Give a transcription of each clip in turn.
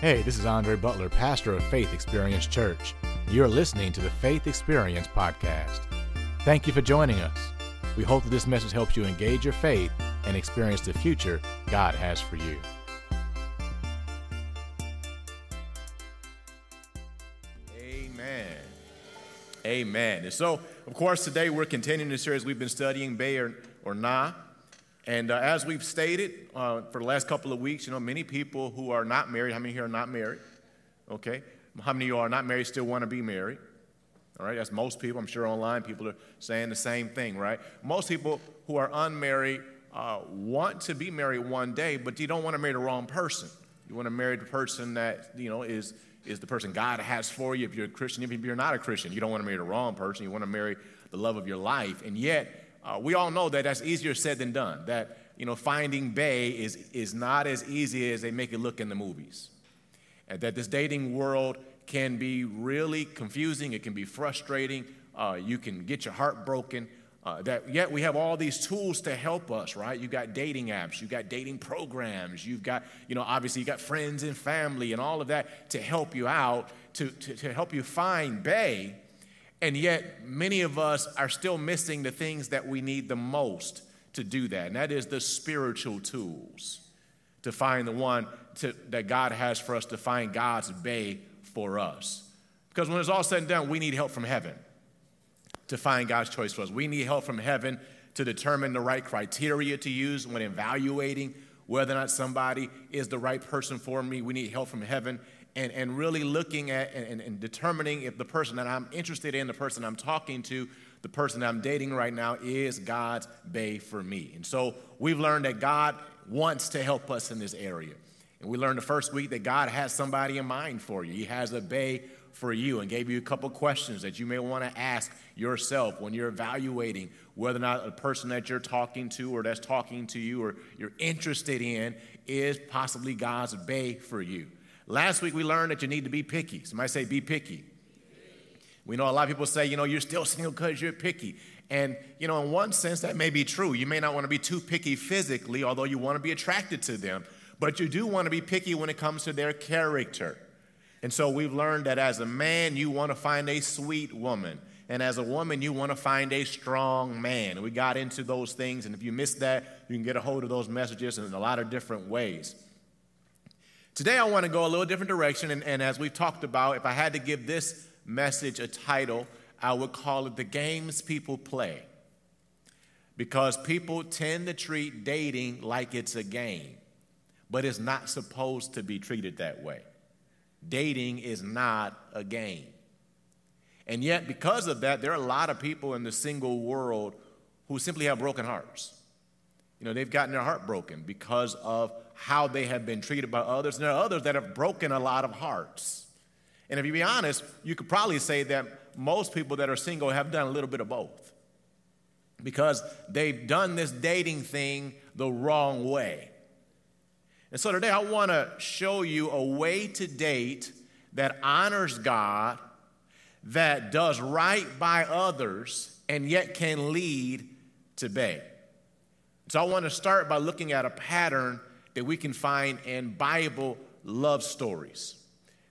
Hey, this is Andre Butler, pastor of Faith Experience Church. You're listening to the Faith Experience Podcast. Thank you for joining us. We hope that this message helps you engage your faith and experience the future God has for you. Amen. Amen. And so, of course, today we're continuing the series we've been studying, Bae or, or Nah. And uh, as we've stated uh, for the last couple of weeks, you know, many people who are not married, how many here are not married? Okay. How many of you are not married still want to be married? All right, that's most people. I'm sure online people are saying the same thing, right? Most people who are unmarried uh, want to be married one day, but you don't want to marry the wrong person. You want to marry the person that, you know, is, is the person God has for you. If you're a Christian, if you're not a Christian, you don't want to marry the wrong person. You want to marry the love of your life. And yet, uh, we all know that that's easier said than done. That, you know, finding Bae is, is not as easy as they make it look in the movies. And that this dating world can be really confusing, it can be frustrating, uh, you can get your heart broken. Uh, that yet we have all these tools to help us, right? You got dating apps, you got dating programs, you've got, you know, obviously you got friends and family and all of that to help you out, to, to, to help you find Bae. And yet many of us are still missing the things that we need the most to do that, and that is the spiritual tools to find the one to, that God has for us to find God's Bae for us. Because when it's all said and done, we need help from heaven to find God's choice for us. We need help from heaven to determine the right criteria to use when evaluating whether or not somebody is the right person for me. We need help from heaven and, and really looking at and, and determining if the person that I'm interested in, the person I'm talking to, the person I'm dating right now is God's bae for me. And so we've learned that God wants to help us in this area. And we learned the first week that God has somebody in mind for you. He has a bae for you and gave you a couple questions that you may want to ask yourself when you're evaluating whether or not a person that you're talking to or that's talking to you or you're interested in is possibly God's bae for you. Last week we learned that you need to be picky. Somebody say, be picky. We know a lot of people say, you know, you're still single because you're picky. And, you know, in one sense, that may be true. You may not want to be too picky physically, although you want to be attracted to them but you do want to be picky when it comes to their character. And so we've learned that as a man, you want to find a sweet woman. And as a woman, you want to find a strong man. We got into those things. And if you missed that, you can get a hold of those messages in a lot of different ways. Today, I want to go a little different direction. And, and as we've talked about, if I had to give this message a title, I would call it The Games People Play. Because people tend to treat dating like it's a game but it's not supposed to be treated that way. Dating is not a game. And yet, because of that, there are a lot of people in the single world who simply have broken hearts. You know, they've gotten their heart broken because of how they have been treated by others. And there are others that have broken a lot of hearts. And if you be honest, you could probably say that most people that are single have done a little bit of both because they've done this dating thing the wrong way. And so today I want to show you a way to date that honors God, that does right by others, and yet can lead to Bae. So I want to start by looking at a pattern that we can find in Bible love stories.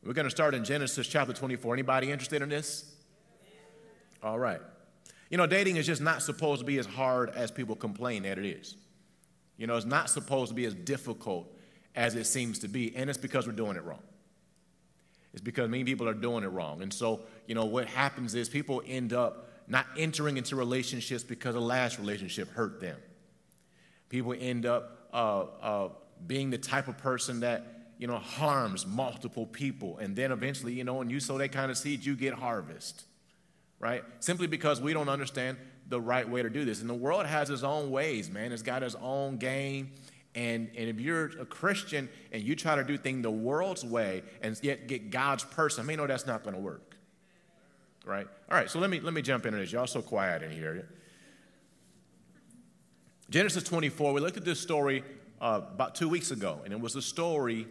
We're going to start in Genesis chapter 24. Anybody interested in this? All right. You know, dating is just not supposed to be as hard as people complain that it is. You know, it's not supposed to be as difficult as it seems to be. And it's because we're doing it wrong. It's because many people are doing it wrong. And so, you know, what happens is people end up not entering into relationships because the last relationship hurt them. People end up uh, uh, being the type of person that, you know, harms multiple people. And then eventually, you know, when you sow that kind of seed, you get harvest, right? Simply because we don't understand the right way to do this. And the world has its own ways, man. It's got its own game. And, and if you're a Christian and you try to do things the world's way and yet get God's person, I mean, no, that's not going to work. Right? All right, so let me, let me jump into this. Y'all so quiet in here. Genesis 24, we looked at this story uh, about two weeks ago, and it was the story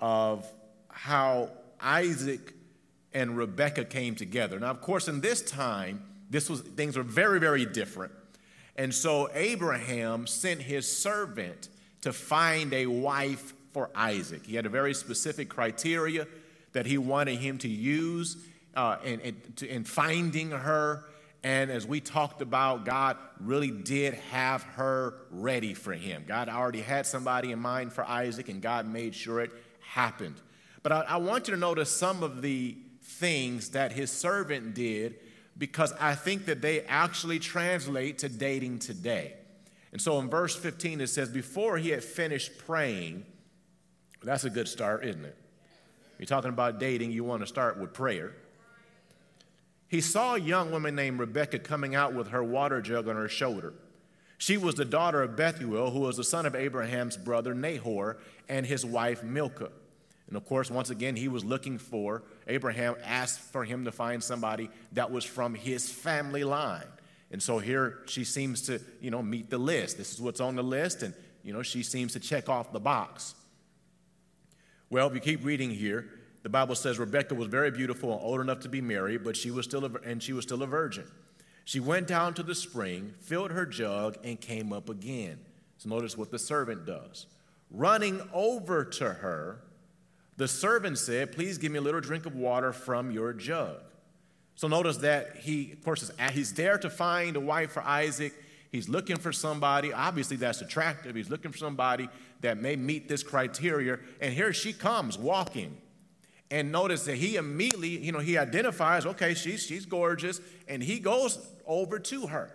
of how Isaac and Rebekah came together. Now, of course, in this time, this was things were very, very different. And so Abraham sent his servant to find a wife for Isaac. He had a very specific criteria that he wanted him to use uh, in, in, in finding her. And as we talked about, God really did have her ready for him. God already had somebody in mind for Isaac, and God made sure it happened. But I, I want you to notice some of the things that his servant did because I think that they actually translate to dating today. And so in verse 15, it says, Before he had finished praying, that's a good start, isn't it? You're talking about dating, you want to start with prayer. He saw a young woman named Rebecca coming out with her water jug on her shoulder. She was the daughter of Bethuel, who was the son of Abraham's brother Nahor, and his wife Milcah. And of course, once again, he was looking for, Abraham asked for him to find somebody that was from his family line. And so here she seems to, you know, meet the list. This is what's on the list, and, you know, she seems to check off the box. Well, if you keep reading here, the Bible says Rebecca was very beautiful and old enough to be married, but she was still a, and she was still a virgin. She went down to the spring, filled her jug, and came up again. So notice what the servant does. Running over to her, the servant said, Please give me a little drink of water from your jug. So notice that he, of course, is, he's there to find a wife for Isaac. He's looking for somebody, obviously, that's attractive. He's looking for somebody that may meet this criteria. And here she comes walking. And notice that he immediately, you know, he identifies, okay, she's, she's gorgeous, and he goes over to her.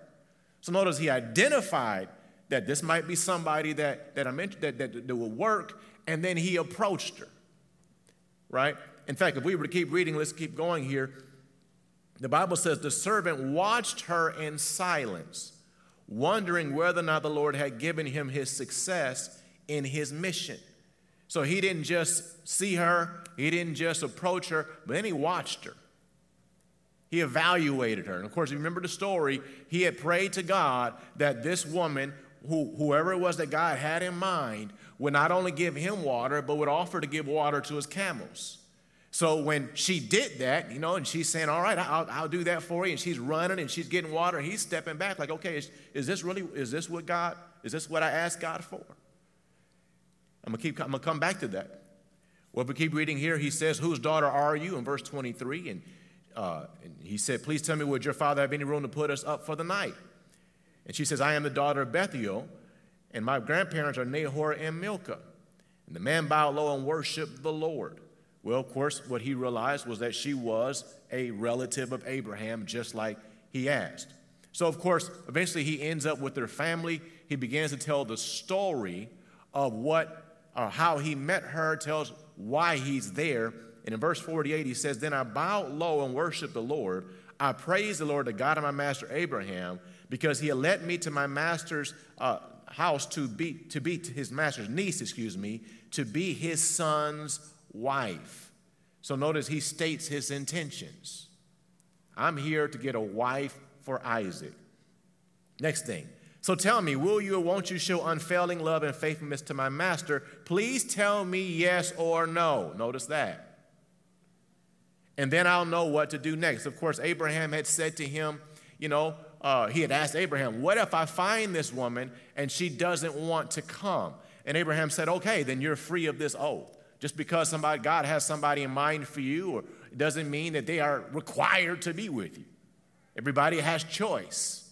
So notice he identified that this might be somebody that, that, I'm in, that, that, that will work, and then he approached her, right? In fact, if we were to keep reading, let's keep going here. The Bible says the servant watched her in silence wondering whether or not the Lord had given him his success in his mission. So he didn't just see her, he didn't just approach her, but then he watched her. He evaluated her. And of course, you remember the story. He had prayed to God that this woman, who, whoever it was that God had in mind, would not only give him water, but would offer to give water to his camels. So when she did that, you know, and she's saying, All right, I'll, I'll do that for you, and she's running and she's getting water, and he's stepping back, like, Okay, is, is this really, is this what God, is this what I asked God for? I'm gonna keep, I'm gonna come back to that. Well, if we keep reading here, he says, Whose daughter are you? in verse 23. And, uh, and he said, Please tell me, would your father have any room to put us up for the night? And she says, I am the daughter of Bethuel, and my grandparents are Nahor and Milcah. And the man bowed low and worshiped the Lord. Well, of course, what he realized was that she was a relative of Abraham, just like he asked. So, of course, eventually he ends up with their family. He begins to tell the story of what, or how he met her, tells why he's there. And in verse 48, he says, Then I bowed low and worshiped the Lord. I praised the Lord, the God of my master Abraham, because he had led me to my master's uh, house to be, to be his master's niece, excuse me, to be his son's wife. So notice he states his intentions. I'm here to get a wife for Isaac. Next thing. So tell me, will you or won't you show unfailing love and faithfulness to my master? Please tell me yes or no. Notice that. And then I'll know what to do next. Of course, Abraham had said to him, you know, uh, he had asked Abraham, What if I find this woman and she doesn't want to come? And Abraham said, Okay, then you're free of this oath. Just because somebody, God has somebody in mind for you, or doesn't mean that they are required to be with you. Everybody has choice,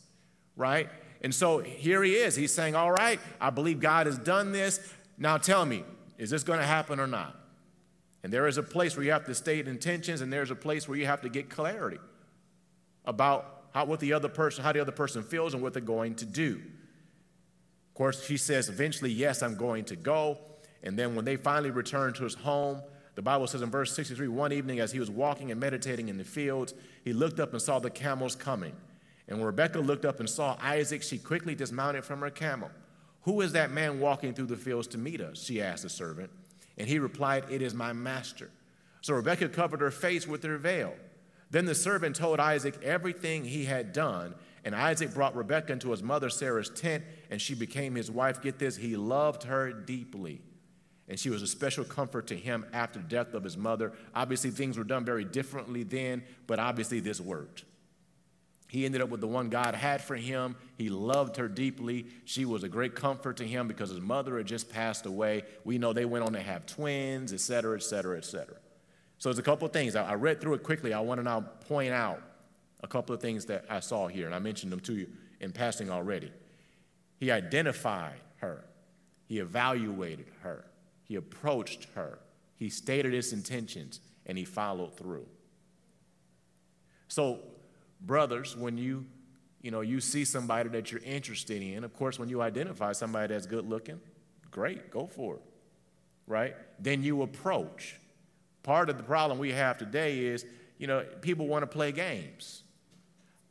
right? And so here he is. He's saying, All right, I believe God has done this. Now tell me, is this going to happen or not? And there is a place where you have to state intentions, and there's a place where you have to get clarity about how, what the other person, how the other person feels and what they're going to do. Of course, he says, eventually, yes, I'm going to go. And then when they finally returned to his home, the Bible says in verse 63 one evening as he was walking and meditating in the fields, he looked up and saw the camels coming. And when Rebekah looked up and saw Isaac, she quickly dismounted from her camel. Who is that man walking through the fields to meet us? She asked the servant. And he replied, It is my master. So Rebekah covered her face with her veil. Then the servant told Isaac everything he had done. And Isaac brought Rebekah into his mother Sarah's tent, and she became his wife. Get this, he loved her deeply and she was a special comfort to him after the death of his mother. Obviously, things were done very differently then, but obviously, this worked. He ended up with the one God had for him. He loved her deeply. She was a great comfort to him because his mother had just passed away. We know they went on to have twins, et cetera, et cetera, et cetera. So there's a couple of things. I read through it quickly. I want to now point out a couple of things that I saw here, and I mentioned them to you in passing already. He identified her, he evaluated her, he approached her, he stated his intentions, and he followed through. So brothers, when you, you know, you see somebody that you're interested in, of course, when you identify somebody that's good looking, great, go for it, right? Then you approach. Part of the problem we have today is, you know, people want to play games.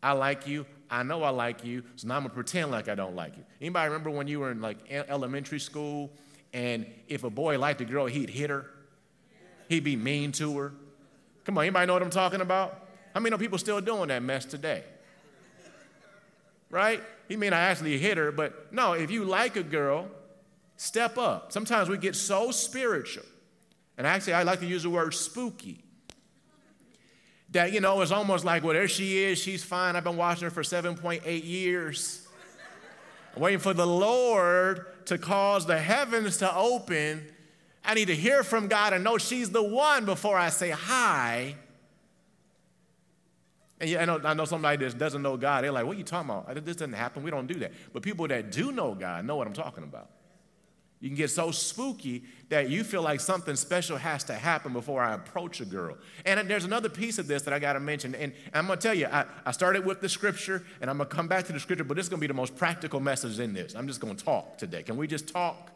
I like you. I know I like you, so now I'm gonna pretend like I don't like you. Anybody remember when you were in like elementary school, and if a boy liked a girl, he'd hit her, he'd be mean to her. Come on, anybody know what I'm talking about? How many people still doing that mess today? Right? He may not actually hit her, but no, if you like a girl, step up. Sometimes we get so spiritual, and actually, I like to use the word spooky. That, you know, it's almost like, well, there she is, she's fine. I've been watching her for 7.8 years. Waiting for the Lord to cause the heavens to open. I need to hear from God and know she's the one before I say hi. And yeah, I know, I know somebody that doesn't know God, they're like, what are you talking about? This doesn't happen. We don't do that. But people that do know God know what I'm talking about. You can get so spooky that you feel like something special has to happen before I approach a girl. And there's another piece of this that I got to mention. And I'm going to tell you, I, I started with the scripture, and I'm going to come back to the scripture, but this is going to be the most practical message in this. I'm just going to talk today. Can we just talk?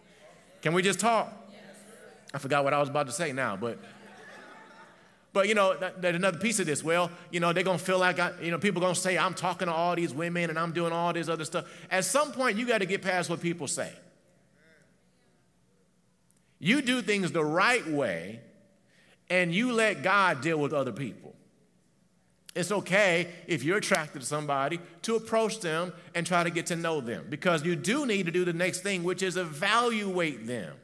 Can we just talk? I forgot what I was about to say now, but but you know, that, that another piece of this. Well, you know, they're gonna feel like I, you know, people gonna say I'm talking to all these women and I'm doing all this other stuff. At some point, you got to get past what people say. You do things the right way, and you let God deal with other people. It's okay if you're attracted to somebody to approach them and try to get to know them because you do need to do the next thing, which is evaluate them.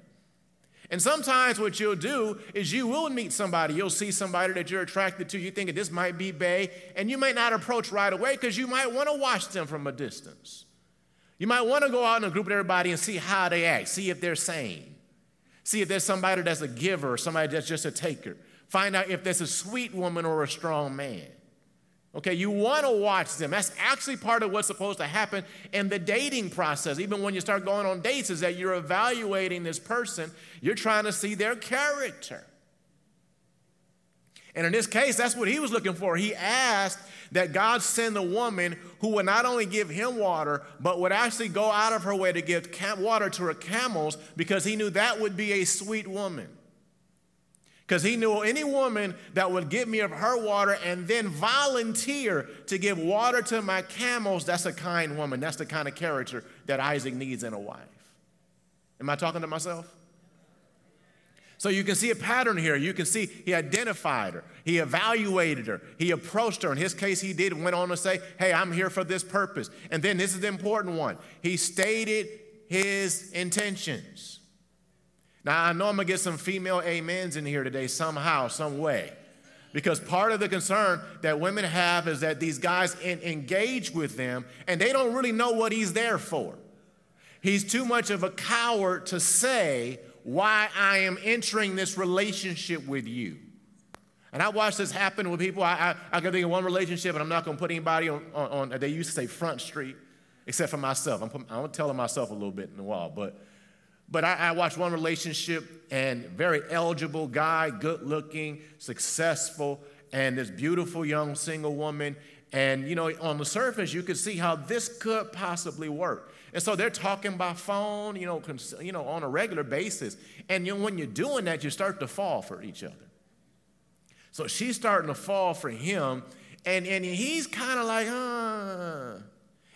And sometimes what you'll do is you will meet somebody. You'll see somebody that you're attracted to. You think this might be Bae, and you may not approach right away because you might want to watch them from a distance. You might want to go out in a group with everybody and see how they act, see if they're sane, see if there's somebody that's a giver or somebody that's just a taker. Find out if there's a sweet woman or a strong man. Okay, you want to watch them. That's actually part of what's supposed to happen in the dating process. Even when you start going on dates, is that you're evaluating this person, you're trying to see their character. And in this case, that's what he was looking for. He asked that God send a woman who would not only give him water, but would actually go out of her way to give water to her camels because he knew that would be a sweet woman. Because he knew any woman that would give me of her water and then volunteer to give water to my camels, that's a kind woman. That's the kind of character that Isaac needs in a wife. Am I talking to myself? So you can see a pattern here. You can see he identified her, he evaluated her, he approached her. In his case, he did went on to say, Hey, I'm here for this purpose. And then this is the important one. He stated his intentions. Now, I know I'm going to get some female amens in here today, somehow, some way. Because part of the concern that women have is that these guys in, engage with them and they don't really know what he's there for. He's too much of a coward to say why I am entering this relationship with you. And I watched this happen with people. I, I, I can think of one relationship, and I'm not going to put anybody on, on, on, they used to say front street, except for myself. I'm, I'm telling myself a little bit in a while, but but I, I, watched one relationship and very eligible guy, good looking, successful, and this beautiful young single woman. And, you know, on the surface, you could see how this could possibly work. And so they're talking by phone, you know, cons- you know on a regular basis. And you know, when you're doing that, you start to fall for each other. So she's starting to fall for him. And, and he's kind of like, uh,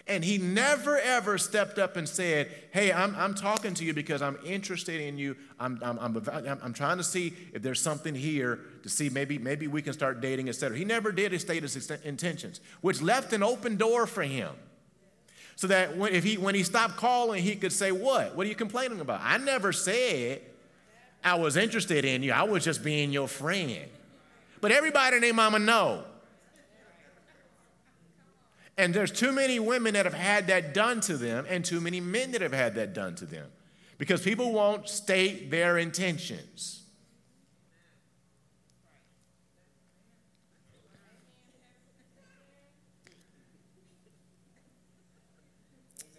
and he never ever stepped up and said, Hey, I'm, I'm talking to you because I'm interested in you. I'm, I'm, I'm, I'm trying to see if there's something here to see maybe, maybe we can start dating, etc. He never did his state his intentions, which left an open door for him. So that when, if he, when he stopped calling, he could say, What? What are you complaining about? I never said I was interested in you, I was just being your friend. But everybody named Mama know And there's too many women that have had that done to them, and too many men that have had that done to them because people won't state their intentions.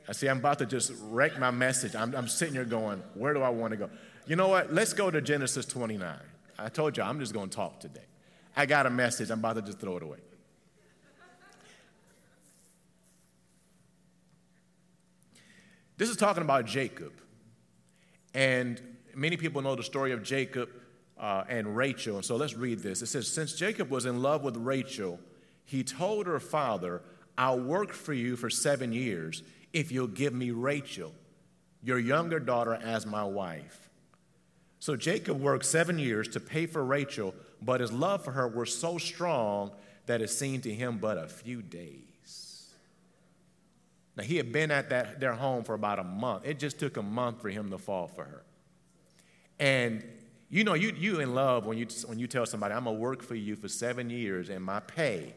I see, I'm about to just wreck my message. I'm, I'm sitting here going, where do I want to go? You know what? Let's go to Genesis 29. I told you I'm just going to talk today. I got a message. I'm about to just throw it away. This is talking about Jacob. And many people know the story of Jacob uh, and Rachel. And so let's read this. It says, Since Jacob was in love with Rachel, he told her father, I'll work for you for seven years if you'll give me Rachel, your younger daughter, as my wife. So Jacob worked seven years to pay for Rachel, but his love for her was so strong that it seemed to him but a few days. Now, he had been at that, their home for about a month. It just took a month for him to fall for her. And you know, you, you in love when you, when you tell somebody, I'm going to work for you for seven years and my pay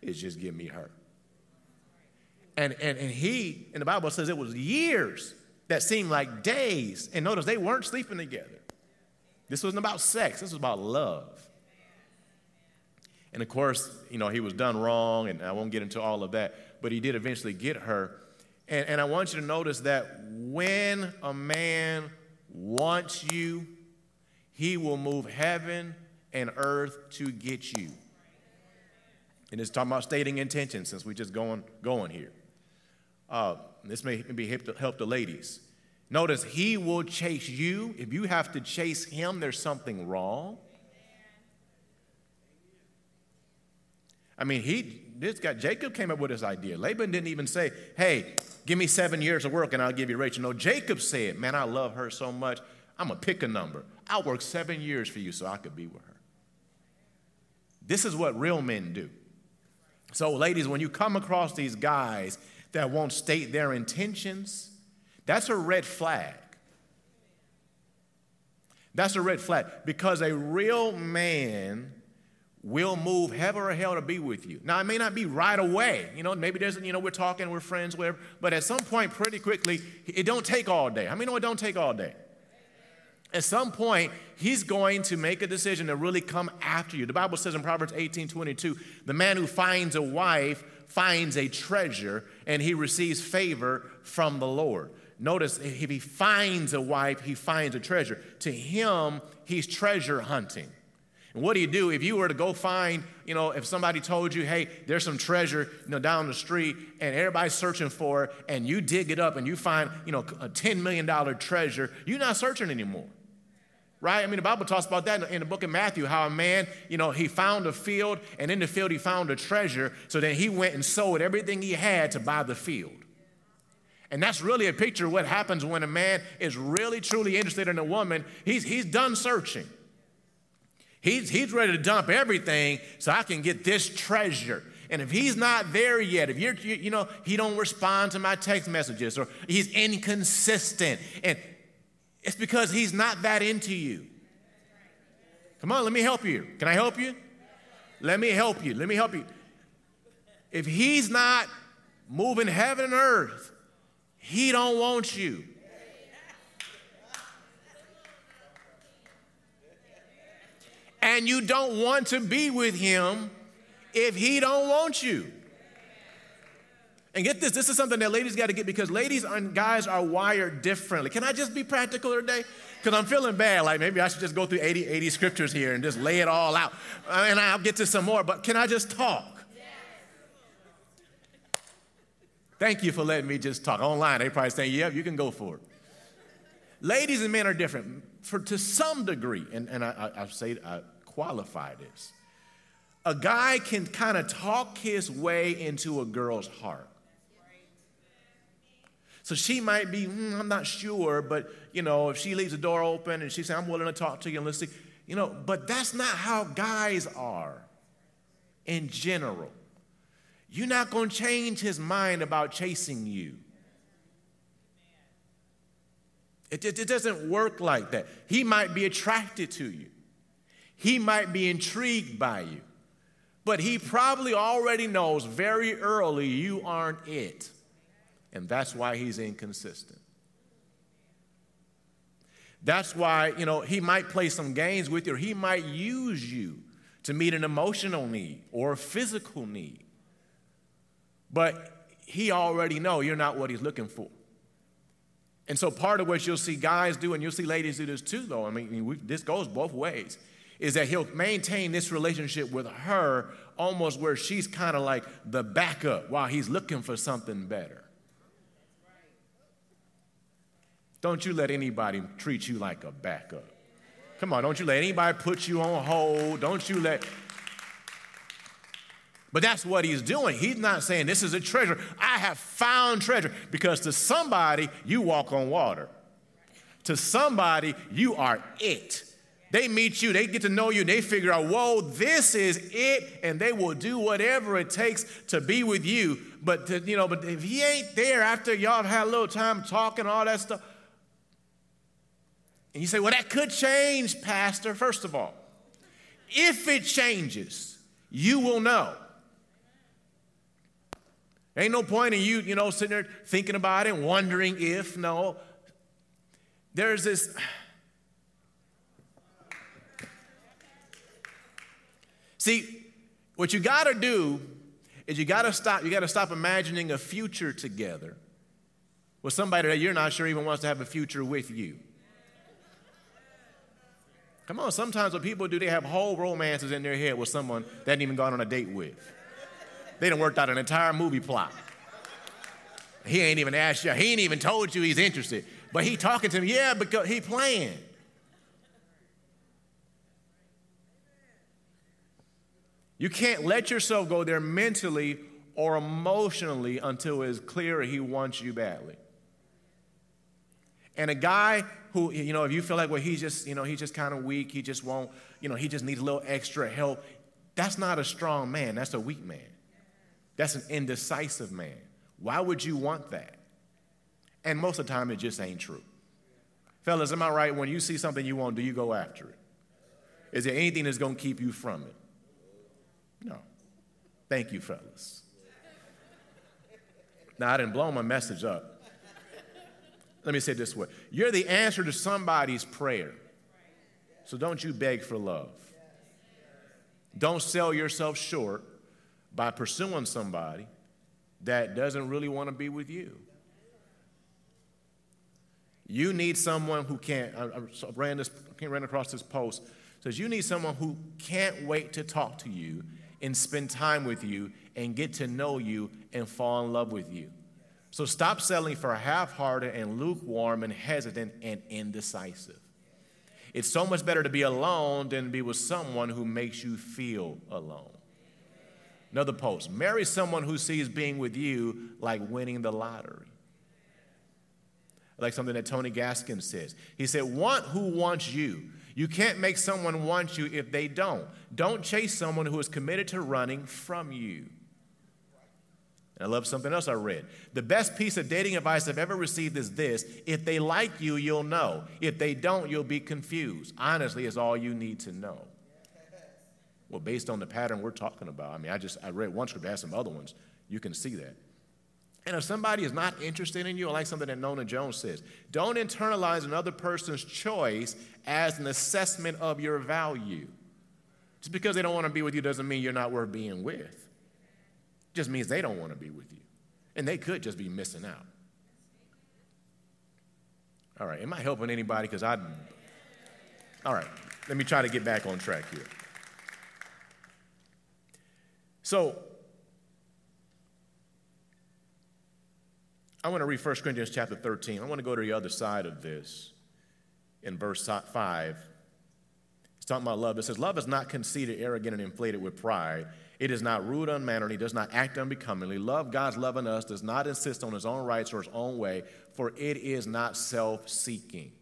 is just give me her. And, and, and he, and the Bible says it was years that seemed like days. And notice they weren't sleeping together. This wasn't about sex, this was about love. And of course, you know, he was done wrong, and I won't get into all of that, but he did eventually get her. And, and I want you to notice that when a man wants you, he will move heaven and earth to get you. And it's talking about stating intention since we're just going, going here. Uh, this may be help the ladies. Notice he will chase you. If you have to chase him, there's something wrong. I mean, he this guy Jacob came up with this idea. Laban didn't even say, "Hey, give me seven years of work and I'll give you Rachel." No, Jacob said, "Man, I love her so much. I'm gonna pick a number. I'll work seven years for you so I could be with her." This is what real men do. So, ladies, when you come across these guys that won't state their intentions, that's a red flag. That's a red flag because a real man will move heaven or hell to be with you. Now, it may not be right away. You know, maybe there's, you know, we're talking, we're friends, whatever. But at some point, pretty quickly, it don't take all day. I mean, no, it don't take all day. At some point, he's going to make a decision to really come after you. The Bible says in Proverbs 18 22, the man who finds a wife finds a treasure and he receives favor from the Lord. Notice if he finds a wife, he finds a treasure. To him, he's treasure hunting. And what do you do if you were to go find, you know, if somebody told you, hey, there's some treasure, you know, down the street and everybody's searching for it and you dig it up and you find, you know, a $10 million treasure, you're not searching anymore right? I mean, the Bible talks about that in the book of Matthew, how a man, you know, he found a field, and in the field he found a treasure. So then he went and sold everything he had to buy the field. And that's really a picture of what happens when a man is really, truly interested in a woman. He's, he's done searching. He's, he's ready to dump everything so I can get this treasure. And if he's not there yet, if you're, you, you know, he don't respond to my text messages or he's inconsistent and it's because he's not that into you. Come on, let me help you. Can I help you? Let me help you. Let me help you. If he's not moving heaven and earth, he don't want you. And you don't want to be with him if he don't want you. And get this, this is something that ladies got to get because ladies and guys are wired differently. Can I just be practical today? Because I'm feeling bad. Like maybe I should just go through 80, 80 scriptures here and just lay it all out. Uh, and I'll get to some more, but can I just talk? Thank you for letting me just talk. Online, they probably saying, yeah, you can go for it. Ladies and men are different for, to some degree, and, and I, I, I say, I qualify this. A guy can kind of talk his way into a girl's heart. So she might be, mm, I'm not sure, but you know, if she leaves the door open and she says, I'm willing to talk to you and let's see, you know, but that's not how guys are in general. You're not going to change his mind about chasing you. It, it, it, doesn't work like that. He might be attracted to you, he might be intrigued by you. But he probably already knows very early you aren't it. And that's why he's inconsistent. That's why, you know, he might play some games with you, or he might use you to meet an emotional need or a physical need. But he already know you're not what he's looking for. And so part of what you'll see guys do, and you'll see ladies do this too, though. I mean, we, this goes both ways. Is that he'll maintain this relationship with her almost where she's kind of like the backup while he's looking for something better. Don't you let anybody treat you like a backup. Come on, don't you let anybody put you on hold. Don't you let. But that's what he's doing. He's not saying this is a treasure. I have found treasure because to somebody, you walk on water. To somebody, you are it. They meet you, they get to know you, they figure out, whoa, this is it, and they will do whatever it takes to be with you. But to, you know, but if he ain't there after y'all had a little time talking, all that stuff, and you say, well, that could change, Pastor. First of all, if it changes, you will know. Ain't no point in you, you know, sitting there thinking about it wondering if, no. There's this. See, what you got to do is you got to stop. You got to stop imagining a future together with somebody that you're not sure even wants to have a future with you. Come on, sometimes what people do, they have whole romances in their head with someone they hadn't even gone on a date with. They done worked out an entire movie plot. He ain't even asked you, he ain't even told you he's interested. But he talking to him, yeah, because he playing. You can't let yourself go there mentally or emotionally until it's clear he wants you badly. And a guy who, you know, if you feel like, well, he's just, you know, he's just kind of weak, he just won't, you know, he just needs a little extra help, that's not a strong man, that's a weak man. That's an indecisive man. Why would you want that? And most of the time, it just ain't true. Fellas, am I right? When you see something you want, do you go after it? Is there anything that's going to keep you from it? No. Thank you, fellas. Now, I didn't blow my message up. Let me say this way You're the answer to somebody's prayer. So don't you beg for love. Don't sell yourself short by pursuing somebody that doesn't really want to be with you. You need someone who can't. I, ran this, ran across this post. Says you need someone who can't wait to talk to you and spend time with you and get to know you and fall in love with you. So stop settling for half hearted and lukewarm and hesitant and indecisive. It's so much better to be alone than to be with someone who makes you feel alone. Another post marry someone who sees being with you like winning the lottery. Like something that Tony Gaskin says. He said, Want who wants you. You can't make someone want you if they don't. Don't chase someone who is committed to running from you. And I love something else I read. The best piece of dating advice I've ever received is this if they like you, you'll know. If they don't, you'll be confused. Honestly, is all you need to know. Well, based on the pattern we're talking about, I mean, I just I read one script, I have some other ones. You can see that. And if somebody is not interested in you, I like something that Nona Jones says, don't internalize another person's choice as an assessment of your value. Just because they don't want to be with you doesn't mean you're not worth being with just means they don't want to be with you. And they could just be missing out. All right, am I helping anybody? Because I. All right, let me try to get back on track here. So, I want to read 1 Corinthians chapter 13. I want to go to the other side of this in verse 5. It's talking about love. It says, Love is not conceited, arrogant, and inflated with pride. It is not rude, unmannerly, does not act unbecomingly. Love God's love in us, does not insist on his own rights or his own way, for it is not self seeking.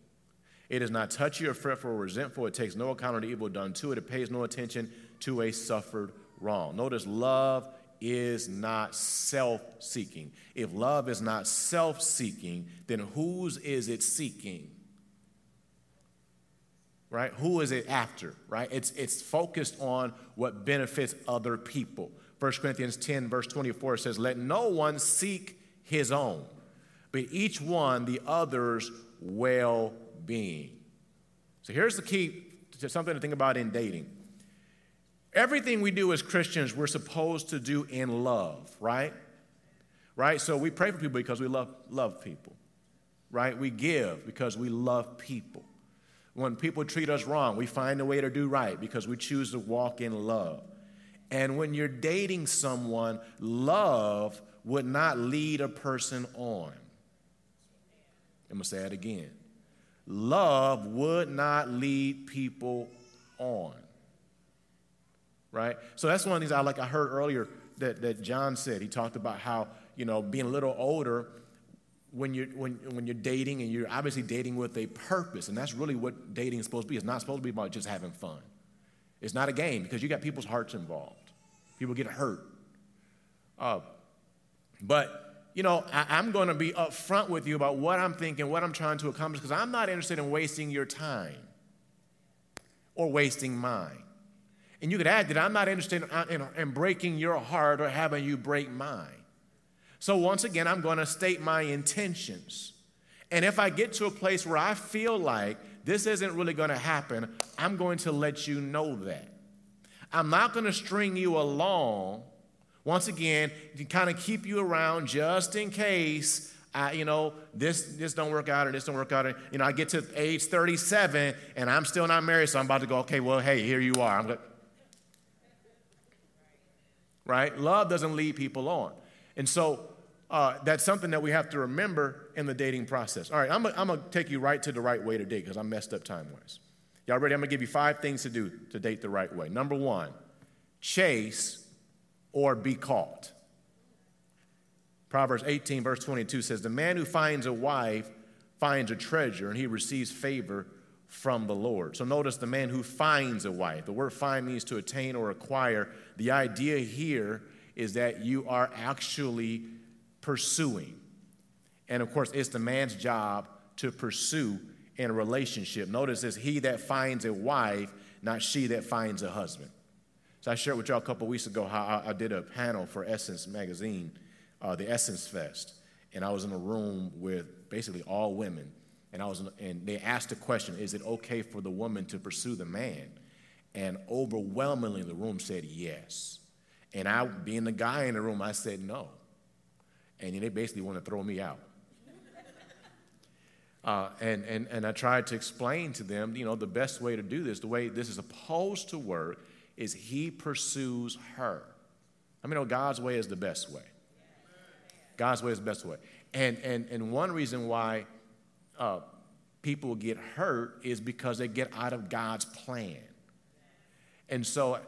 It is not touchy or fretful or resentful. It takes no account of the evil done to it. It pays no attention to a suffered wrong. Notice love is not self seeking. If love is not self seeking, then whose is it seeking? right? Who is it after, right? It's, it's focused on what benefits other people. 1 Corinthians 10, verse 24 says, Let no one seek his own, but each one the other's well being. So here's the key to something to think about in dating. Everything we do as Christians, we're supposed to do in love, right? Right? So we pray for people because we love, love people, right? We give because we love people. When people treat us wrong, we find a way to do right because we choose to walk in love. And when you're dating someone, love would not lead a person on. I'm going to say it again. Love would not lead people on. Right? So that's one of the things I like I heard earlier that, that John said. He talked about how, you know, being a little older, when you're, when, when you're dating and you're obviously dating with a purpose, and that's really what dating is supposed to be. It's not supposed to be about just having fun. It's not a game because you got people's hearts involved. People get hurt. Uh, but, you know, I, am going to be upfront with you about what I'm thinking, what I'm trying to accomplish, because I'm not interested in wasting your time or wasting mine. And you could add that I'm not interested in, uh, in, in breaking your heart or having you break mine. So, once again, I'm going to state my intentions. And if I get to a place where I feel like this isn't really going to happen, I'm going to let you know that. I'm not going to string you along, once again, to kind of keep you around just in case. I, you know, this this don't work out or this don't work out. Or, you know, I get to age 37 and I'm still not married, so I'm about to go. Okay, well, hey, here you are. Right? Love doesn't lead people on, and so uh, that's something that we have to remember in the dating process. All right, I'm going to take you right to the right way to date because I'm messed up time wise. Y'all ready? I'm going to give you five things to do to date the right way. Number one, chase or be caught. Proverbs 18, verse 22 says, The man who finds a wife finds a treasure, and he receives favor from the Lord. So notice the man who finds a wife. The word find means to attain or acquire. The idea here is that you are actually pursuing. And of course, it's the man's job to pursue in a relationship. Notice it's he that finds a wife, not she that finds a husband. So I shared with y'all a couple weeks ago how I, did a panel for Essence magazine, uh, the Essence Fest, and I was in a room with basically all women, and I was in, and they asked the question, "Is it okay for the woman to pursue the man?" And overwhelmingly, the room said yes. And I, being the guy in the room, I said no. And they basically want to throw me out. Uh, and, and, and I tried to explain to them, you know, the best way to do this, the way this is supposed to work, is he pursues her. I mean, no, God's way is the best way. God's way is the best way. And, and, and one reason why uh, people get hurt is because they get out of God's plan. And so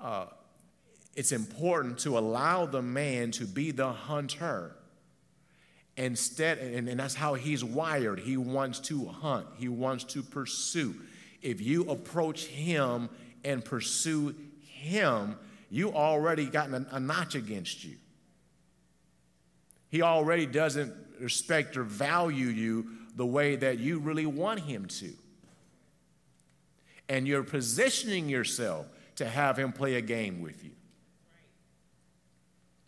uh, it's important to allow the man to be the hunter Instead, and, and that's how he's wired. He wants to hunt, he wants to pursue. If you approach him and pursue him, you already gotten a, a notch against you. He already doesn't respect or value you the way that you really want him to. And you're positioning yourself to have him play a game with you.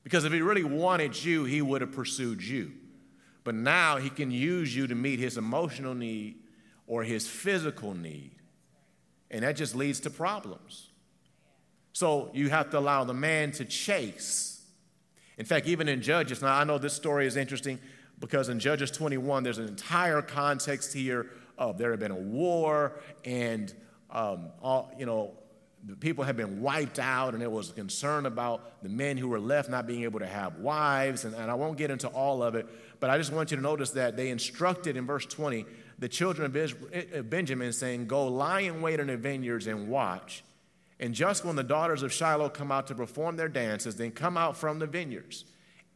Because if he really wanted you, he would have pursued you. But now he can use you to meet his emotional need or his physical need. And that just leads to problems. So you have to allow the man to chase. In fact, even in Judges, now I know this story is interesting because in Judges 21, there's an entire context here of there had been a war and um, all, you know, the people had been wiped out, and there was concern about the men who were left not being able to have wives. And, and I won't get into all of it, but I just want you to notice that they instructed in verse 20 the children of Benjamin, saying, Go lie in wait in the vineyards and watch. And just when the daughters of Shiloh come out to perform their dances, then come out from the vineyards,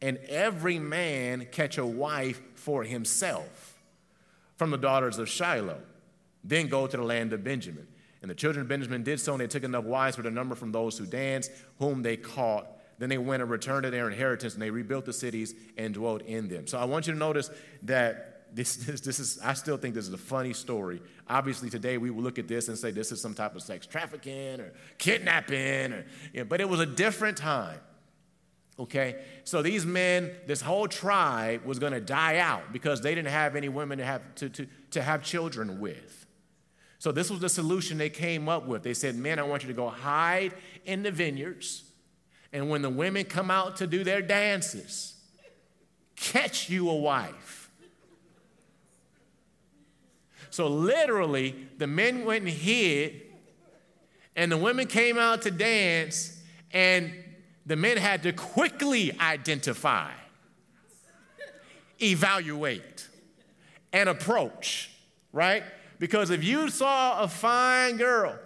and every man catch a wife for himself from the daughters of Shiloh. Then go to the land of Benjamin. And the children of Benjamin did so, and they took enough wives for the number from those who danced, whom they caught. Then they went and returned to their inheritance, and they rebuilt the cities and dwelt in them. So I want you to notice that this, this, this is, I still think this is a funny story. Obviously, today we will look at this and say this is some type of sex trafficking or kidnapping, or, you know, but it was a different time. Okay? So these men, this whole tribe was going to die out because they didn't have any women to have, to, to, to have children with. So this was the solution they came up with. They said, Men, I want you to go hide in the vineyards. And when the women come out to do their dances, catch you a wife. So literally, the men went and hid, and the women came out to dance, and the men had to quickly identify, evaluate, and approach, right? Because if you saw a fine girl,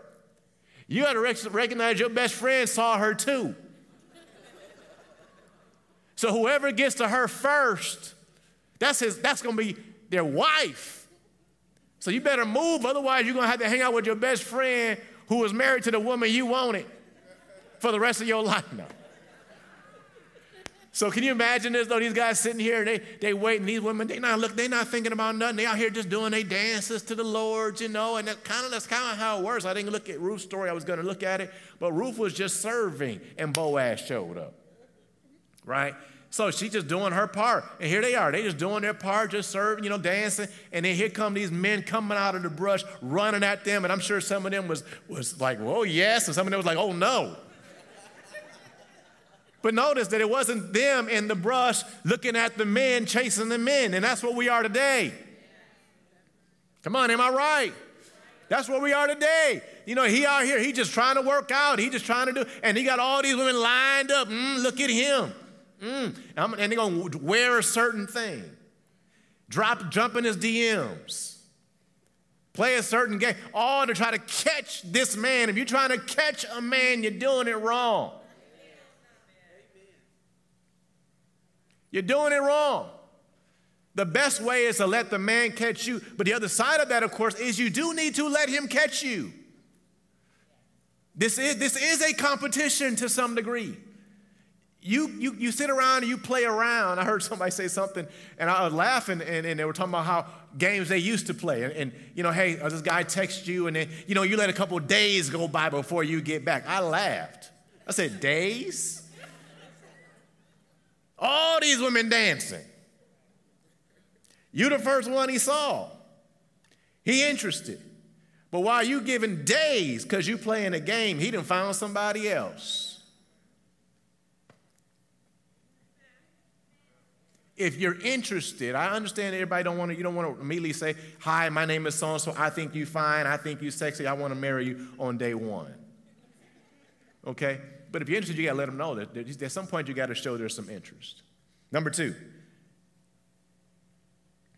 you had to recognize your best friend saw her too. So whoever gets to her first, that's, his, that's gonna be their wife. So you better move, otherwise, you're gonna have to hang out with your best friend who was married to the woman you wanted for the rest of your life. No. So can you imagine this though? These guys sitting here they they waiting. These women they not look. They not thinking about nothing. They out here just doing their dances to the Lord, you know. And that kind of that's kind of how it works. I didn't look at Ruth's story. I was going to look at it, but Ruth was just serving, and Boaz showed up, right? So she's just doing her part. And here they are. They just doing their part, just serving, you know, dancing. And then here come these men coming out of the brush, running at them. And I'm sure some of them was, was like, whoa, yes. And some of them was like, oh, no. But notice that it wasn't them in the brush looking at the men chasing the men. And that's what we are today. Come on, am I right? That's what we are today. You know, he out here, he just trying to work out. He just trying to do, and he got all these women lined up. Mm, look at him. Mm, and they're going to wear a certain thing. Drop, jump in his DMs. Play a certain game. All to try to catch this man. If you're trying to catch a man, you're doing it wrong. You're doing it wrong. The best way is to let the man catch you. But the other side of that, of course, is you do need to let him catch you. This is, this is a competition to some degree. You, you, you sit around and you play around. I heard somebody say something, and I was laughing, and, and they were talking about how games they used to play. And, and you know, hey, uh, this guy texts you, and then, you know, you let a couple days go by before you get back. I laughed. I said, days? All these women dancing. You the first one he saw. He interested. But while you giving days because you playing a game, he done found somebody else. If you're interested, I understand everybody don't want to, you don't want to immediately say, hi, my name is so-and-so, I think you fine, I think you sexy, I want to marry you on day one. Okay? But if you're interested, you got to let them know that at some point you got to show there's some interest. Number two,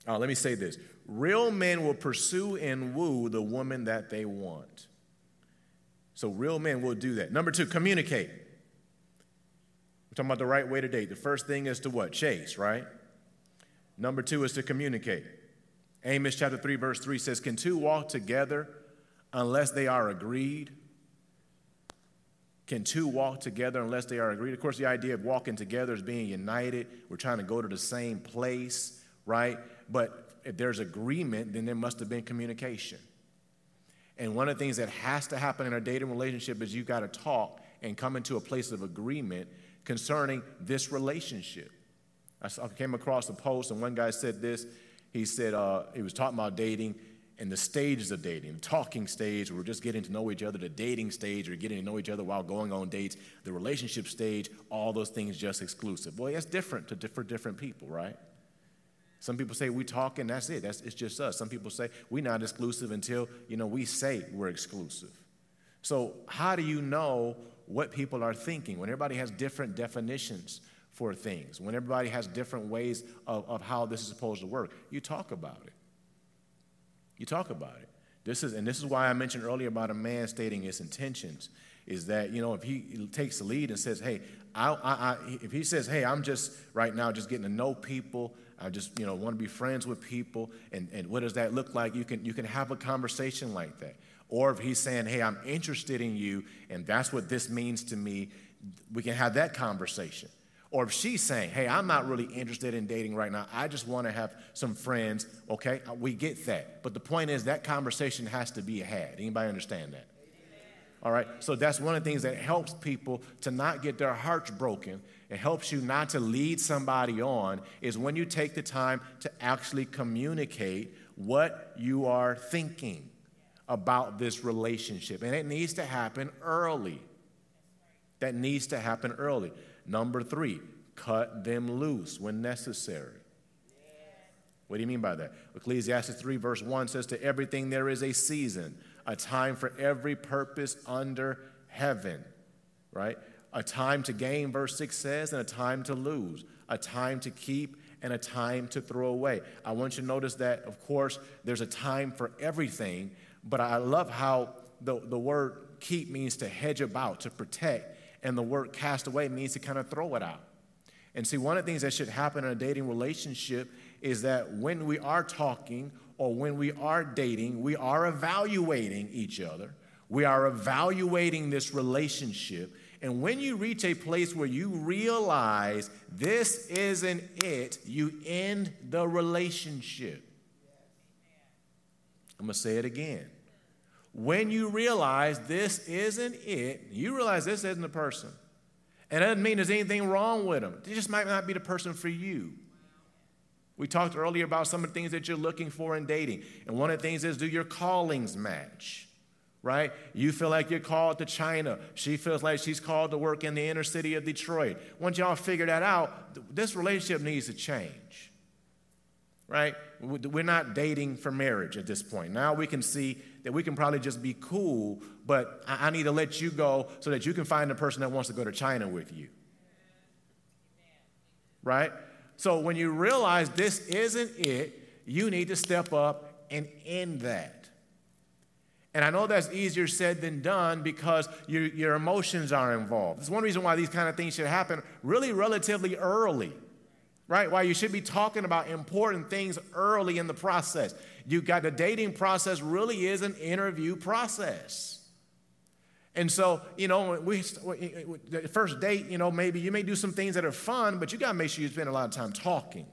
uh, let me say this real men will pursue and woo the woman that they want. So real men will do that. Number two, communicate. We're talking about the right way to date. The first thing is to what? Chase, right? Number two is to communicate. Amos chapter 3, verse 3 says, Can two walk together unless they are agreed? Can two walk together unless they are agreed? Of course, the idea of walking together is being united. We're trying to go to the same place, right? But if there's agreement, then there must have been communication. And one of the things that has to happen in a dating relationship is you've got to talk and come into a place of agreement concerning this relationship. I came across a post, and one guy said this. He said uh, he was talking about dating, and the stages of dating, the talking stage, we're just getting to know each other, the dating stage, we're getting to know each other while going on dates, the relationship stage, all those things just exclusive. Well, that's different to different different people, right? Some people say we talk and that's it. That's it's just us. Some people say we're not exclusive until you know we say we're exclusive. So how do you know what people are thinking when everybody has different definitions for things? When everybody has different ways of, of how this is supposed to work, you talk about it. You talk about it. This is, and this is why I mentioned earlier about a man stating his intentions. Is that you know if he takes the lead and says, "Hey, I, I, I, if he says, "Hey, I'm just right now just getting to know people. I just you know want to be friends with people," and, and what does that look like? You can you can have a conversation like that. Or if he's saying, "Hey, I'm interested in you, and that's what this means to me," we can have that conversation. Or if she's saying, hey, I'm not really interested in dating right now, I just want to have some friends, okay, uh, we get that. But the point is that conversation has to be had. Anybody understand that? All right, so that's one of the things that helps people to not get their hearts broken. It helps you not to lead somebody on, is when you take the time to actually communicate what you are thinking about this relationship. And it needs to happen early. That needs to happen early. Number three, cut them loose when necessary. What do you mean by that? Ecclesiastes 3, verse 1 says, To everything there is a season, a time for every purpose under heaven, right? A time to gain, verse 6 says, and a time to lose, a time to keep and a time to throw away. I want you to notice that, of course, there's a time for everything, but I love how the, the word keep means to hedge about, to protect and the word cast away means to kind of throw it out. And see, one of the things that should happen in a dating relationship is that when we are talking or when we are dating, we are evaluating each other. We are evaluating this relationship. And when you reach a place where you realize this isn't it, you end the relationship. I'm going to say it again when you realize this isn't it, you realize this isn't the person. And it doesn't mean there's anything wrong with them. It just might not be the person for you. We talked earlier about some of the things that you're looking for in dating. And one of the things is do your callings match? Right? You feel like you're called to China. She feels like she's called to work in the inner city of Detroit. Once y'all figure that out, this relationship needs to change. Right? We're not dating for marriage at this point. Now we can see that we can probably just be cool, but I, need to let you go so that you can find a person that wants to go to China with you. Right? So when you realize this isn't it, you need to step up and end that. And I know that's easier said than done because your, your emotions are involved. It's one reason why these kind of things should happen really relatively early right? Why you should be talking about important things early in the process. You got the dating process really is an interview process. And so, you know, we the first date, you know, maybe you may do some things that are fun, but you got to make sure you spend a lot of time talking.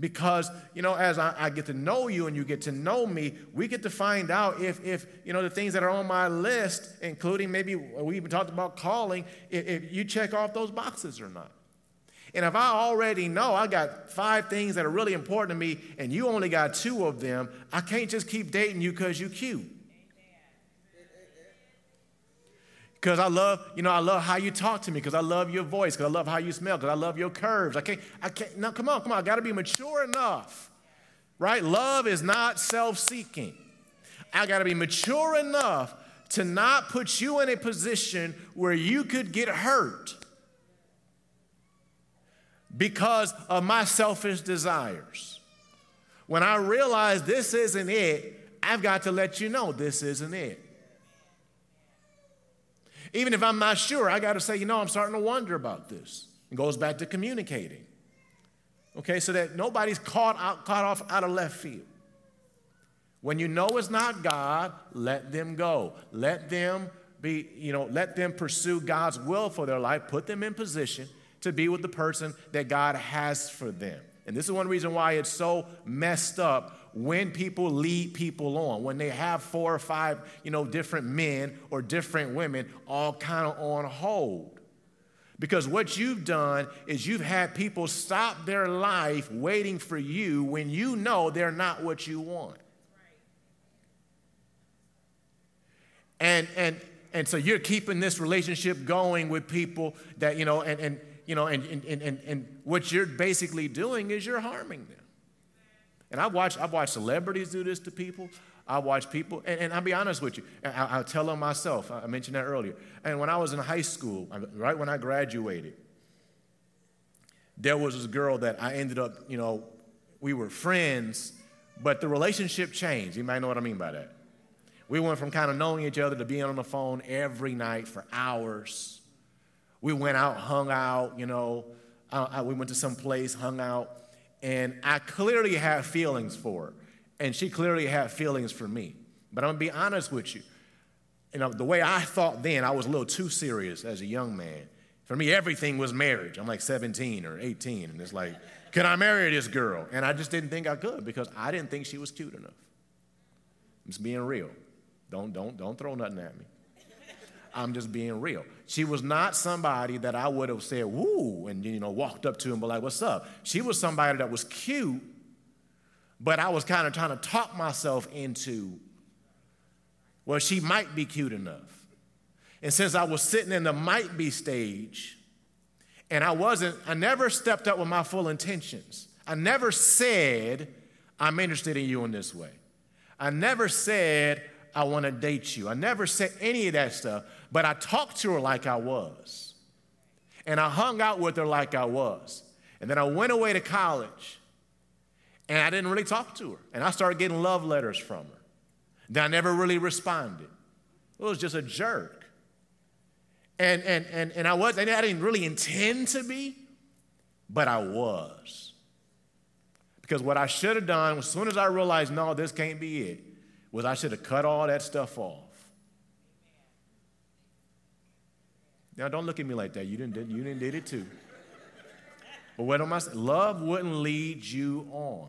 Because, you know, as I, I, get to know you and you get to know me, we get to find out if, if, you know, the things that are on my list, including maybe we even talked about calling, if, if you check off those boxes or not. And if I already know I got five things that are really important to me and you only got two of them, I can't just keep dating you because you're cute. Because I love, you know, I love how you talk to me, because I love your voice, because I love how you smell, because I love your curves. I can't, I can't, no, come on, come on, I gotta be mature enough, right? Love is not self seeking. I gotta be mature enough to not put you in a position where you could get hurt because of my selfish desires. When I realize this isn't it, I've got to let you know this isn't it. Even if I'm not sure, I got to say, you know, I'm starting to wonder about this. It goes back to communicating. Okay, so that nobody's caught, out, caught off out of left field. When you know it's not God, let them go. Let them be, you know, let them pursue God's will for their life. Put them in position to be with the person that God has for them. And this is one reason why it's so messed up when people lead people on, when they have four or five, you know, different men or different women all kind of on hold. Because what you've done is you've had people stop their life waiting for you when you know they're not what you want. And and and so you're keeping this relationship going with people that, you know, and, and you know, and, and, and, and what you're basically doing is you're harming them. And I've watched, I've watched celebrities do this to people. I watch people, and, and, I'll be honest with you, I, will tell them myself. I mentioned that earlier. And when I was in high school, right when I graduated, there was this girl that I ended up, you know, we were friends, but the relationship changed. You might know what I mean by that. We went from kind of knowing each other to being on the phone every night for hours. We went out, hung out, you know. Uh, we went to some place, hung out, and I clearly had feelings for her, and she clearly had feelings for me. But I'm gonna be honest with you. You know, the way I thought then, I was a little too serious as a young man. For me, everything was marriage. I'm like 17 or 18, and it's like, can I marry this girl? And I just didn't think I could because I didn't think she was cute enough. I'm just being real. Don't, don't, don't throw nothing at me. I'm just being real. She was not somebody that I would have said, woo, and you know, walked up to and be like, what's up? She was somebody that was cute, but I was kind of trying to talk myself into, well, she might be cute enough. And since I was sitting in the might be stage, and I wasn't, I never stepped up with my full intentions. I never said, I'm interested in you in this way. I never said, I want to date you. I never said any of that stuff, but I talked to her like I was. And I hung out with her like I was. And then I went away to college, and I didn't really talk to her. And I started getting love letters from her. Then I never really responded. It was just a jerk. And, and, and, and I was, and I didn't really intend to be, but I was. Because what I should have done, as soon as I realized, no, this can't be it, was I should have cut all that stuff off. Now, don't look at me like that. You didn't, you didn't did it too. But what am I saying? Love wouldn't lead you on.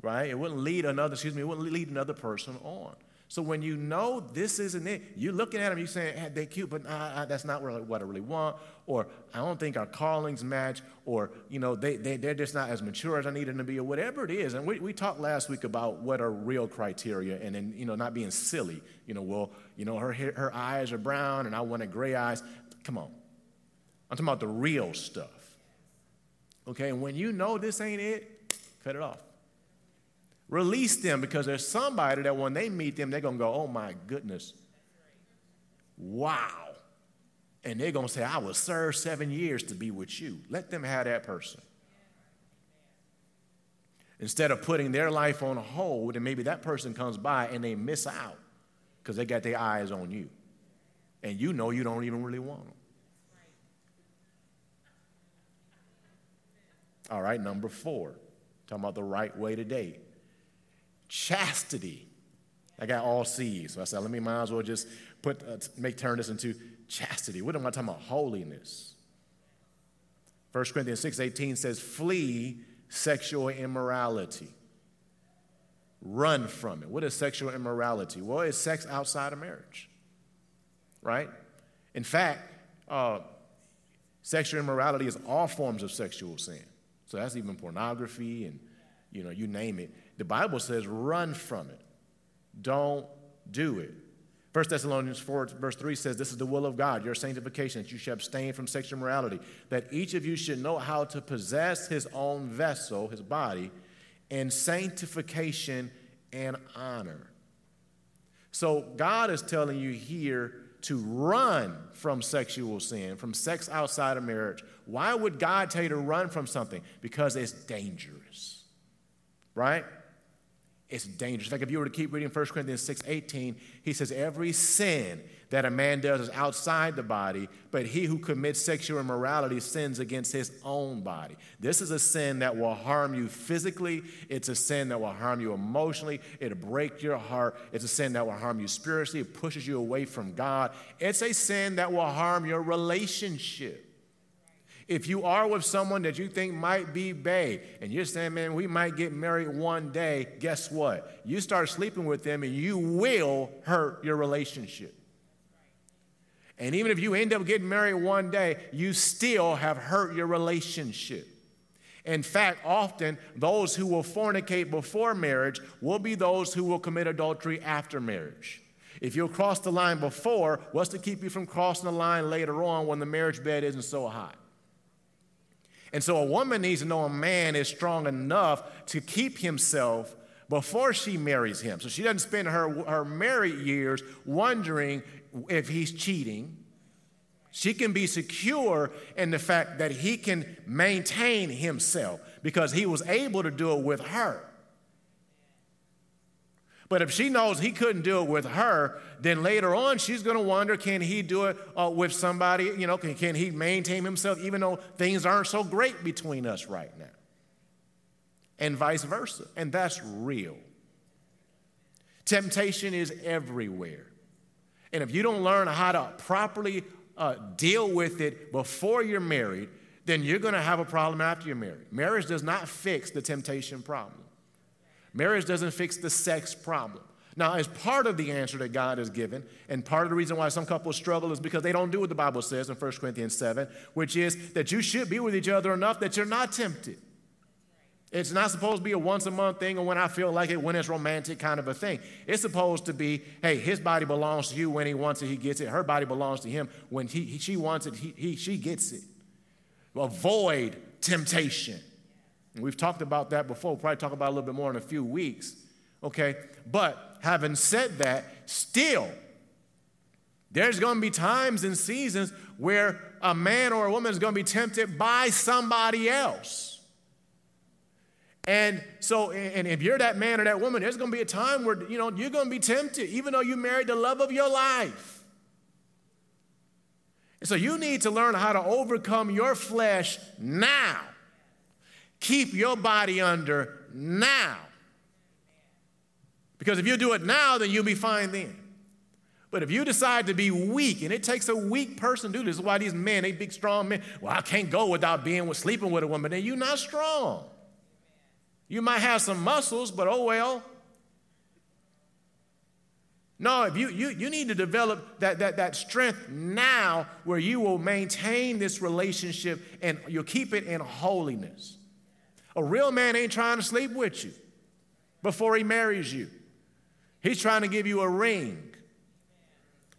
Right? It wouldn't lead another, excuse me, it wouldn't lead another person on. So when you know this isn't it, you're looking at them, you're saying, hey, they're cute, but uh, that's not really what I really want. Or I don't think our callings match. Or, you know, they, they, they're just not as mature as I need them to be, or whatever it is. And we, we talked last week about what are real criteria and then, you know, not being silly. You know, well, you know, her, her eyes are brown and I wanted gray eyes. Come on. I'm talking about the real stuff. Okay, and when you know this ain't it, cut it off. Release them because there's somebody that when they meet them, they're going to go, oh my goodness, wow. And they're going to say, I will serve seven years to be with you. Let them have that person. Instead of putting their life on hold, and maybe that person comes by and they miss out because they got their eyes on you. And you know you don't even really want them. All right, number four, talking about the right way to date chastity. I got all C's. So I said, let me might as well just put, uh, make turn this into chastity. What am I talking about? Holiness. 1 Corinthians 6.18 says, flee sexual immorality. Run from it. What is sexual immorality? Well, it's sex outside of marriage, right? In fact, uh, sexual immorality is all forms of sexual sin. So that's even pornography and, you know, you name it. The Bible says run from it. Don't do it. 1 Thessalonians 4, verse 3 says, This is the will of God, your sanctification, that you should abstain from sexual morality, that each of you should know how to possess his own vessel, his body, in sanctification and honor. So God is telling you here to run from sexual sin, from sex outside of marriage. Why would God tell you to run from something? Because it's dangerous, right? It's dangerous. Like if you were to keep reading 1 Corinthians 6 18, he says, Every sin that a man does is outside the body, but he who commits sexual immorality sins against his own body. This is a sin that will harm you physically, it's a sin that will harm you emotionally, it'll break your heart, it's a sin that will harm you spiritually, it pushes you away from God, it's a sin that will harm your relationship. If you are with someone that you think might be bae, and you're saying, man, we might get married one day, guess what? You start sleeping with them and you will hurt your relationship. And even if you end up getting married one day, you still have hurt your relationship. In fact, often those who will fornicate before marriage will be those who will commit adultery after marriage. If you'll cross the line before, what's to keep you from crossing the line later on when the marriage bed isn't so hot? And so a woman needs to know a man is strong enough to keep himself before she marries him. So she doesn't spend her, her married years wondering if he's cheating. She can be secure in the fact that he can maintain himself because he was able to do it with her. But if she knows he couldn't do it with her, then later on she's going to wonder can he do it uh, with somebody? You know, can, can he maintain himself even though things aren't so great between us right now? And vice versa. And that's real. Temptation is everywhere. And if you don't learn how to properly uh, deal with it before you're married, then you're going to have a problem after you're married. Marriage does not fix the temptation problem. Marriage doesn't fix the sex problem. Now, as part of the answer that God has given, and part of the reason why some couples struggle is because they don't do what the Bible says in 1 Corinthians 7, which is that you should be with each other enough that you're not tempted. It's not supposed to be a once a month thing or when I feel like it, when it's romantic kind of a thing. It's supposed to be, hey, his body belongs to you when he wants it, he gets it. Her body belongs to him when he, he she wants it, he, he, she gets it. Avoid temptation. We've talked about that before. We'll probably talk about a little bit more in a few weeks. Okay? But having said that, still, there's going to be times and seasons where a man or a woman is going to be tempted by somebody else. And so, and if you're that man or that woman, there's going to be a time where, you know, you're going to be tempted, even though you married the love of your life. And so you need to learn how to overcome your flesh now. Keep your body under now. Because if you do it now, then you'll be fine then. But if you decide to be weak, and it takes a weak person to do this, this is why these men, they big strong men, well, I can't go without being with sleeping with a woman, then you're not strong. You might have some muscles, but oh well. No, if you, you, you need to develop that, that, that strength now where you will maintain this relationship and you'll keep it in holiness. A real man ain't trying to sleep with you before he marries you. He's trying to give you a ring.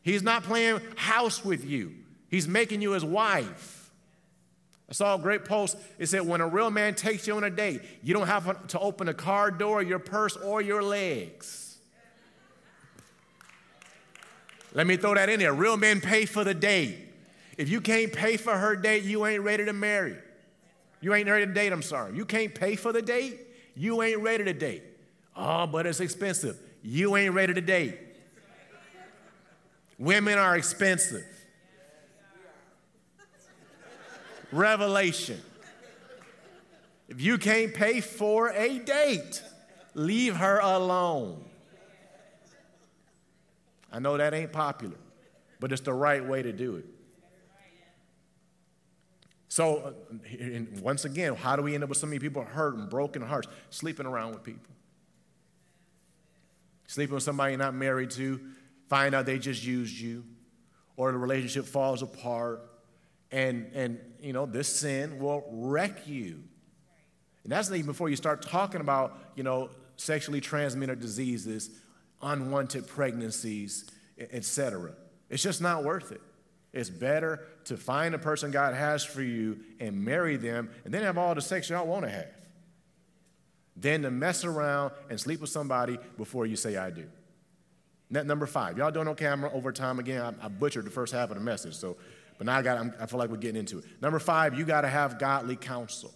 He's not playing house with you, he's making you his wife. I saw a great post. It said, When a real man takes you on a date, you don't have to open a car door, your purse, or your legs. Let me throw that in there. Real men pay for the date. If you can't pay for her date, you ain't ready to marry. You ain't ready to date, I'm sorry. You can't pay for the date, you ain't ready to date. Oh, but it's expensive you ain't ready to date. Women are expensive. Revelation. If you can't pay for a date, leave her alone. I know that ain't popular, but it's the right way to do it. So, uh, once again, how do we end up with so many people hurt and broken hearts, sleeping around with people? sleeping with somebody you're not married to, find out they just used you, or the relationship falls apart, and, and you know, this sin will wreck you. And that's even before you start talking about, you know, sexually transmitted diseases, unwanted pregnancies, etc. It's just not worth it. It's better to find a person God has for you and marry them and then have all the sex y'all want to have than to mess around and sleep with somebody before you say I do. Net number five. Y'all doing okay? I'm over time again. I, I butchered the first half of the message, so but now I got. I'm, I feel like we're getting into it. Number five, you got to have godly counsel.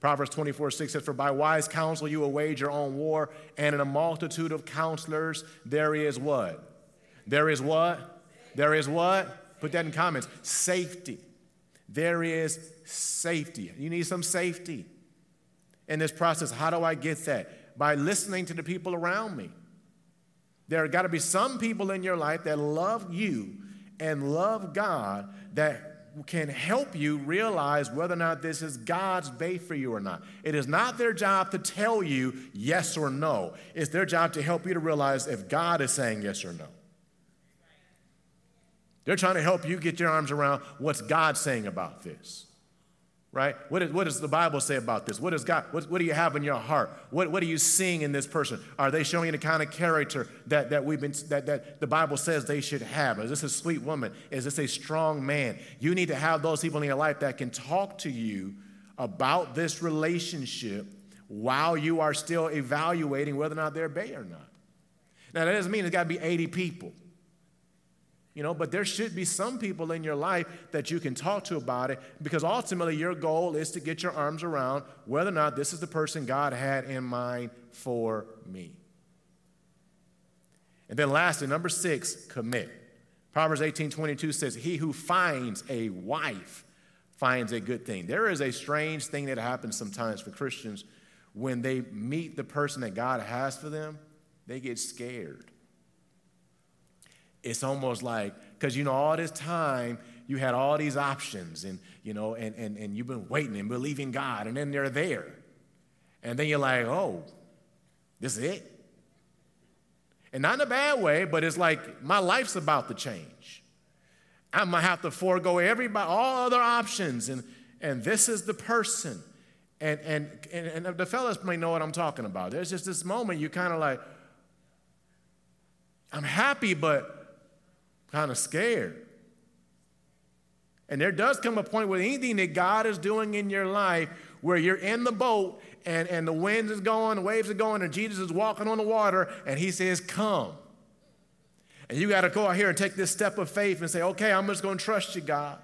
Proverbs 24, 6 says, For by wise counsel you will wage your own war, and in a multitude of counselors there is what? There is what? There is what? Put that in comments. Safety. There is safety. You need some safety in this process. How do I get that? By listening to the people around me. There have got to be some people in your life that love you and love God that can help you realize whether or not this is God's bae for you or not. It is not their job to tell you yes or no. It's their job to help you to realize if God is saying yes or no. They're trying to help you get your arms around what's God saying about this right? What, is, what does the Bible say about this? What does God, what, what do you have in your heart? What, what are you seeing in this person? Are they showing you the kind of character that, that we've been, that, that the Bible says they should have? Is this a sweet woman? Is this a strong man? You need to have those people in your life that can talk to you about this relationship while you are still evaluating whether or not they're bae or not. Now, that doesn't mean it's got to be 80 people. You know, but there should be some people in your life that you can talk to about it because ultimately your goal is to get your arms around whether or not this is the person God had in mind for me. And then lastly, number six, commit. Proverbs 18 22 says, He who finds a wife finds a good thing. There is a strange thing that happens sometimes for Christians when they meet the person that God has for them, they get scared it's almost like, because you know, all this time you had all these options and you know, and, and, and you've been waiting and believing God, and then they're there. And then you're like, oh, this is it. And not in a bad way, but it's like my life's about to change. I'm gonna have to forego everybody, all other options, and and this is the person. And and and, and the fellas may know what I'm talking about. There's just this moment you kind of like, I'm happy, but kind of scared. And there does come a point with anything that God is doing in your life where you're in the boat and, and the winds is going, the waves are going, and Jesus is walking on the water, and he says, Come. And you got to go out here and take this step of faith and say, Okay, I'm just going to trust you, God.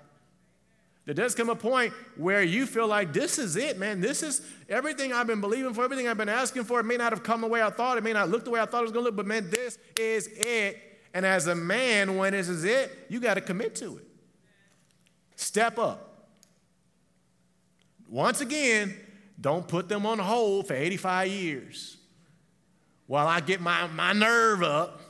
There does come a point where you feel like this is it, man. This is everything I've been believing for, everything I've been asking for. It may not have come the way I thought, it may not look the way I thought it was going to look, but man, this is it. And as a man, when this is it, you got to commit to it. Step up. Once again, don't put them on hold for 85 years while I get my, my nerve up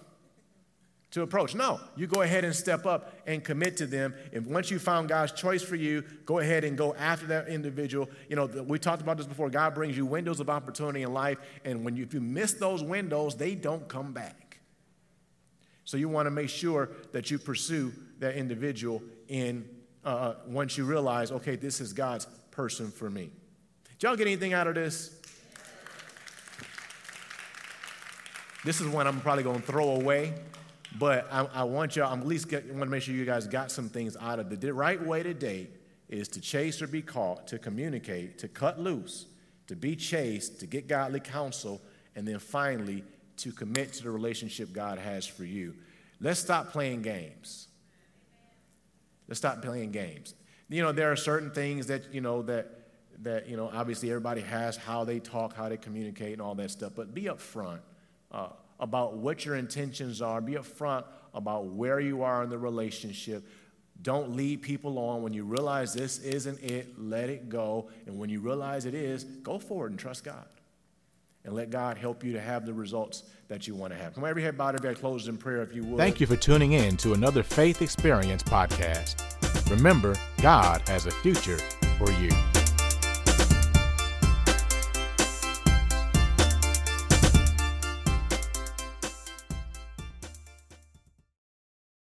to approach. No, you go ahead and step up and commit to them. And once you found God's choice for you, go ahead and go after that individual. You know, we talked about this before. God brings you windows of opportunity in life, and when you, if you miss those windows, they don't come back. So you want to make sure that you pursue that individual in uh, uh, once you realize, okay, this is God's person for me. Did y'all get anything out of this? This is one I'm probably going to throw away, but I, I want y'all, I'm at least get, I want to make sure you guys got some things out of it. The right way to date is to chase or be caught, to communicate, to cut loose, to be chased, to get godly counsel, and then finally to commit to the relationship God has for you. Let's stop playing games. Let's stop playing games. You know, there are certain things that, you know, that, that, you know, obviously everybody has how they talk, how they communicate, and all that stuff, but be upfront uh, about what your intentions are. Be upfront about where you are in the relationship. Don't lead people on. When you realize this isn't it, let it go. And when you realize it is, go forward and trust God. And let God help you to have the results that you want to have. Come on, every head bowed, every closed in prayer if you would. Thank you for tuning in to another Faith Experience podcast. Remember, God has a future for you.